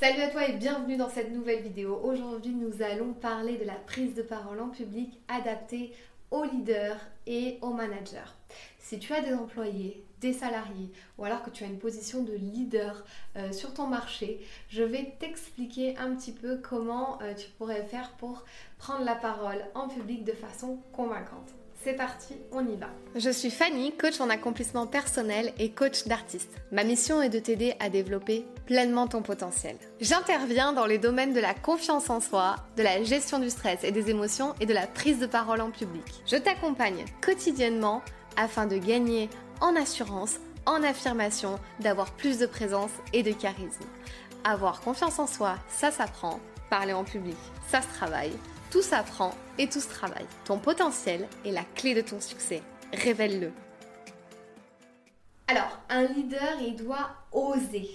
Salut à toi et bienvenue dans cette nouvelle vidéo. Aujourd'hui, nous allons parler de la prise de parole en public adaptée aux leaders et aux managers. Si tu as des employés, des salariés ou alors que tu as une position de leader euh, sur ton marché, je vais t'expliquer un petit peu comment euh, tu pourrais faire pour prendre la parole en public de façon convaincante. C'est parti, on y va. Je suis Fanny, coach en accomplissement personnel et coach d'artiste. Ma mission est de t'aider à développer pleinement ton potentiel. J'interviens dans les domaines de la confiance en soi, de la gestion du stress et des émotions et de la prise de parole en public. Je t'accompagne quotidiennement afin de gagner en assurance, en affirmation, d'avoir plus de présence et de charisme. Avoir confiance en soi, ça s'apprend. Parler en public, ça se travaille. Tout s'apprend et tout se travaille. Ton potentiel est la clé de ton succès. Révèle-le. Alors, un leader, il doit oser.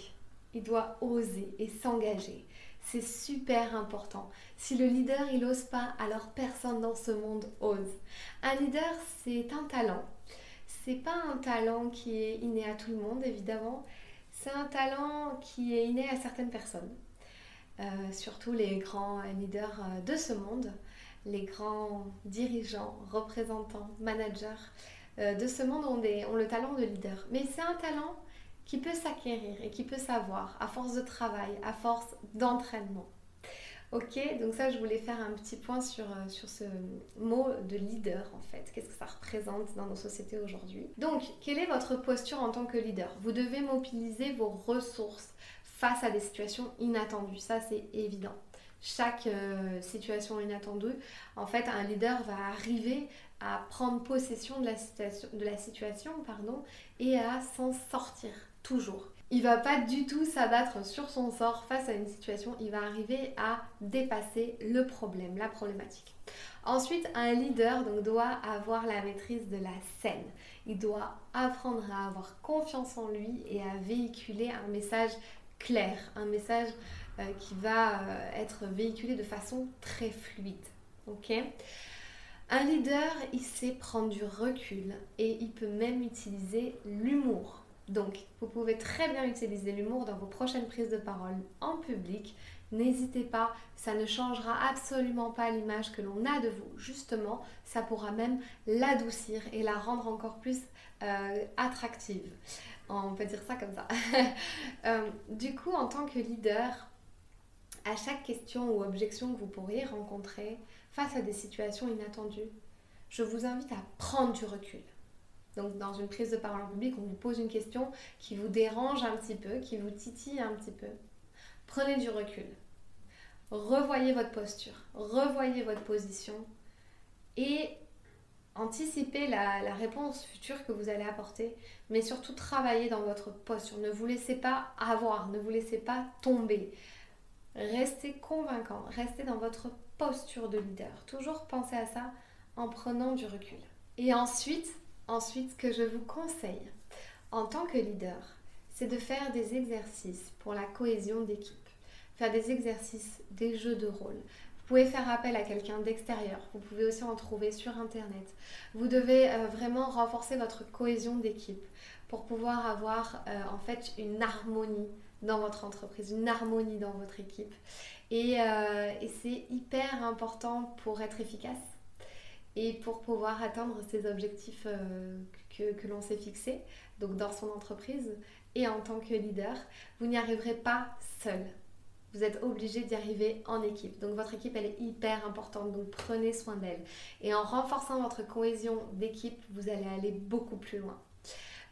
Il doit oser et s'engager. C'est super important. Si le leader, il n'ose pas, alors personne dans ce monde ose. Un leader, c'est un talent. C'est pas un talent qui est inné à tout le monde, évidemment. C'est un talent qui est inné à certaines personnes. Euh, surtout les grands leaders euh, de ce monde, les grands dirigeants, représentants, managers euh, de ce monde ont, le talent de leader. Mais c'est un talent qui peut s'acquérir et qui peut savoir à force de travail, à force d'entraînement. Ok, donc ça je voulais faire un petit point sur, sur ce mot de leader en fait. Qu'est-ce que ça représente dans nos sociétés aujourd'hui? Donc, quelle est votre posture en tant que leader? Vous devez mobiliser vos ressources face à des situations inattendues. Ça, c'est évident. Chaque euh, situation inattendue, en fait, un leader va arriver à prendre possession de la situation, de la situation pardon, et à s'en sortir, toujours. Il va pas du tout s'abattre sur son sort face à une situation, il va arriver à dépasser le problème, la problématique. Ensuite, un leader donc, doit avoir la maîtrise de la scène. Il doit apprendre à avoir confiance en lui et à véhiculer un message clair, un message euh, qui va euh, être véhiculé de façon très fluide. Un leader, il sait prendre du recul et il peut même utiliser l'humour. Donc, vous pouvez très bien utiliser l'humour dans vos prochaines prises de parole en public. N'hésitez pas, ça ne changera absolument pas l'image que l'on a de vous. Justement, ça pourra même l'adoucir et la rendre encore plus euh, attractive. On peut dire ça comme ça. Euh, du coup, en tant que leader, à chaque question ou objection que vous pourriez rencontrer face à des situations inattendues, je vous invite à prendre du recul. Donc dans une prise de parole en public, on vous pose une question qui vous dérange un petit peu, qui vous titille un petit peu. Prenez du recul. Revoyez votre posture, revoyez votre position et anticipez la, réponse future que vous allez apporter, mais surtout travaillez dans votre posture. Ne vous laissez pas avoir, ne vous laissez pas tomber. Restez convaincant, restez dans votre posture de leader. Toujours pensez à ça en prenant du recul. Et ensuite, ensuite, que je vous conseille en tant que leader, c'est de faire des exercices pour la cohésion d'équipe. Faire des exercices, des jeux de rôle. Vous pouvez faire appel à quelqu'un d'extérieur. Vous pouvez aussi en trouver sur Internet. Vous devez euh, vraiment renforcer votre cohésion d'équipe pour pouvoir avoir euh, en fait une harmonie dans votre entreprise, une harmonie dans votre équipe. Et, euh, c'est hyper important pour être efficace et pour pouvoir atteindre ces objectifs que, que l'on s'est fixés, donc dans son entreprise et en tant que leader. Vous n'y arriverez pas seul vous êtes obligé d'y arriver en équipe. Donc votre équipe, elle est hyper importante, donc prenez soin d'elle. Et en renforçant votre cohésion d'équipe, vous allez aller beaucoup plus loin.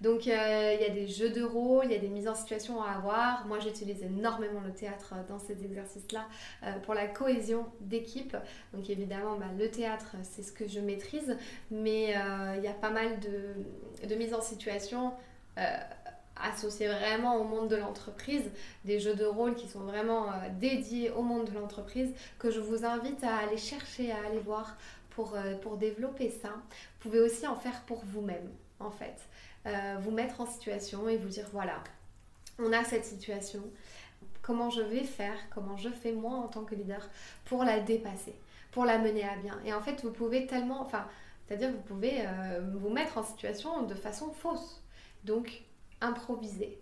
Donc euh, il y a des jeux de rôle, il y a des mises en situation à avoir. Moi j'utilise énormément le théâtre dans ces exercices-là euh, pour la cohésion d'équipe. Donc évidemment bah, le théâtre c'est ce que je maîtrise, mais euh, il y a pas mal de, de mises en situation associés vraiment au monde de l'entreprise, des jeux de rôle qui sont vraiment euh, dédiés au monde de l'entreprise, que je vous invite à aller chercher, à aller voir pour, euh, pour développer ça. Vous pouvez aussi en faire pour vous-même, en fait. Euh, vous mettre en situation et vous dire, voilà, on a cette situation, comment je vais faire, comment je fais moi en tant que leader pour la dépasser, pour la mener à bien? Et en fait, vous pouvez tellement, enfin, c'est-à-dire vous pouvez vous mettre en situation de façon fausse. Donc, improviser.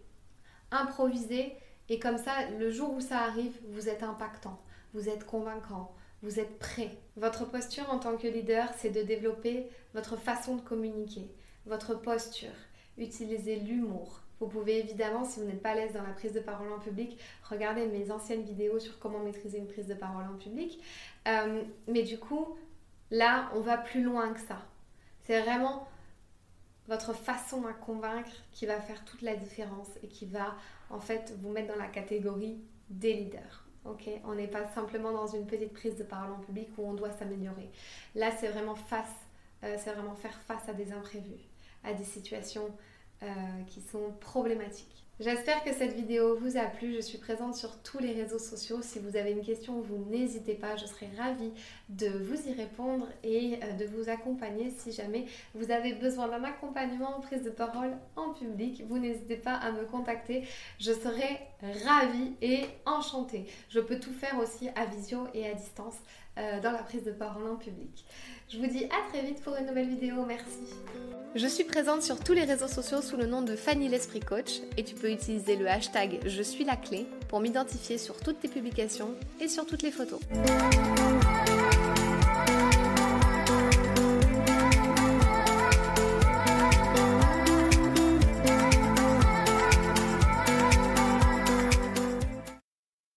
Improviser Et comme ça, le jour où ça arrive, vous êtes impactant, vous êtes convaincant, vous êtes prêt. Votre posture en tant que leader, c'est de développer votre façon de communiquer, votre posture, utiliser l'humour. Vous pouvez évidemment, si vous n'êtes pas à l'aise dans la prise de parole en public, regarder mes anciennes vidéos sur comment maîtriser une prise de parole en public. Euh, mais du coup, là, on va plus loin que ça. C'est vraiment votre façon à convaincre qui va faire toute la différence et qui va en fait vous mettre dans la catégorie des leaders. On n'est pas simplement dans une petite prise de parole en public où on doit s'améliorer. Là, c'est vraiment euh, vraiment faire face à des imprévus, à des situations euh, qui sont problématiques. J'espère que cette vidéo vous a plu. Je suis présente sur tous les réseaux sociaux. Si vous avez une question, vous n'hésitez pas. Je serai ravie de vous y répondre et euh, de vous accompagner si jamais vous avez besoin d'un accompagnement en prise de parole en public. Vous n'hésitez pas à me contacter. Je serai ravie et enchantée. Je peux tout faire aussi à visio et à distance euh, dans la prise de parole en public. Je vous dis à très vite pour une nouvelle vidéo. Merci. Je suis présente sur tous les réseaux sociaux sous le nom de Fanny l'Esprit Coach et tu peux utiliser le hashtag Je suis la clé pour m'identifier sur toutes tes publications et sur toutes les photos.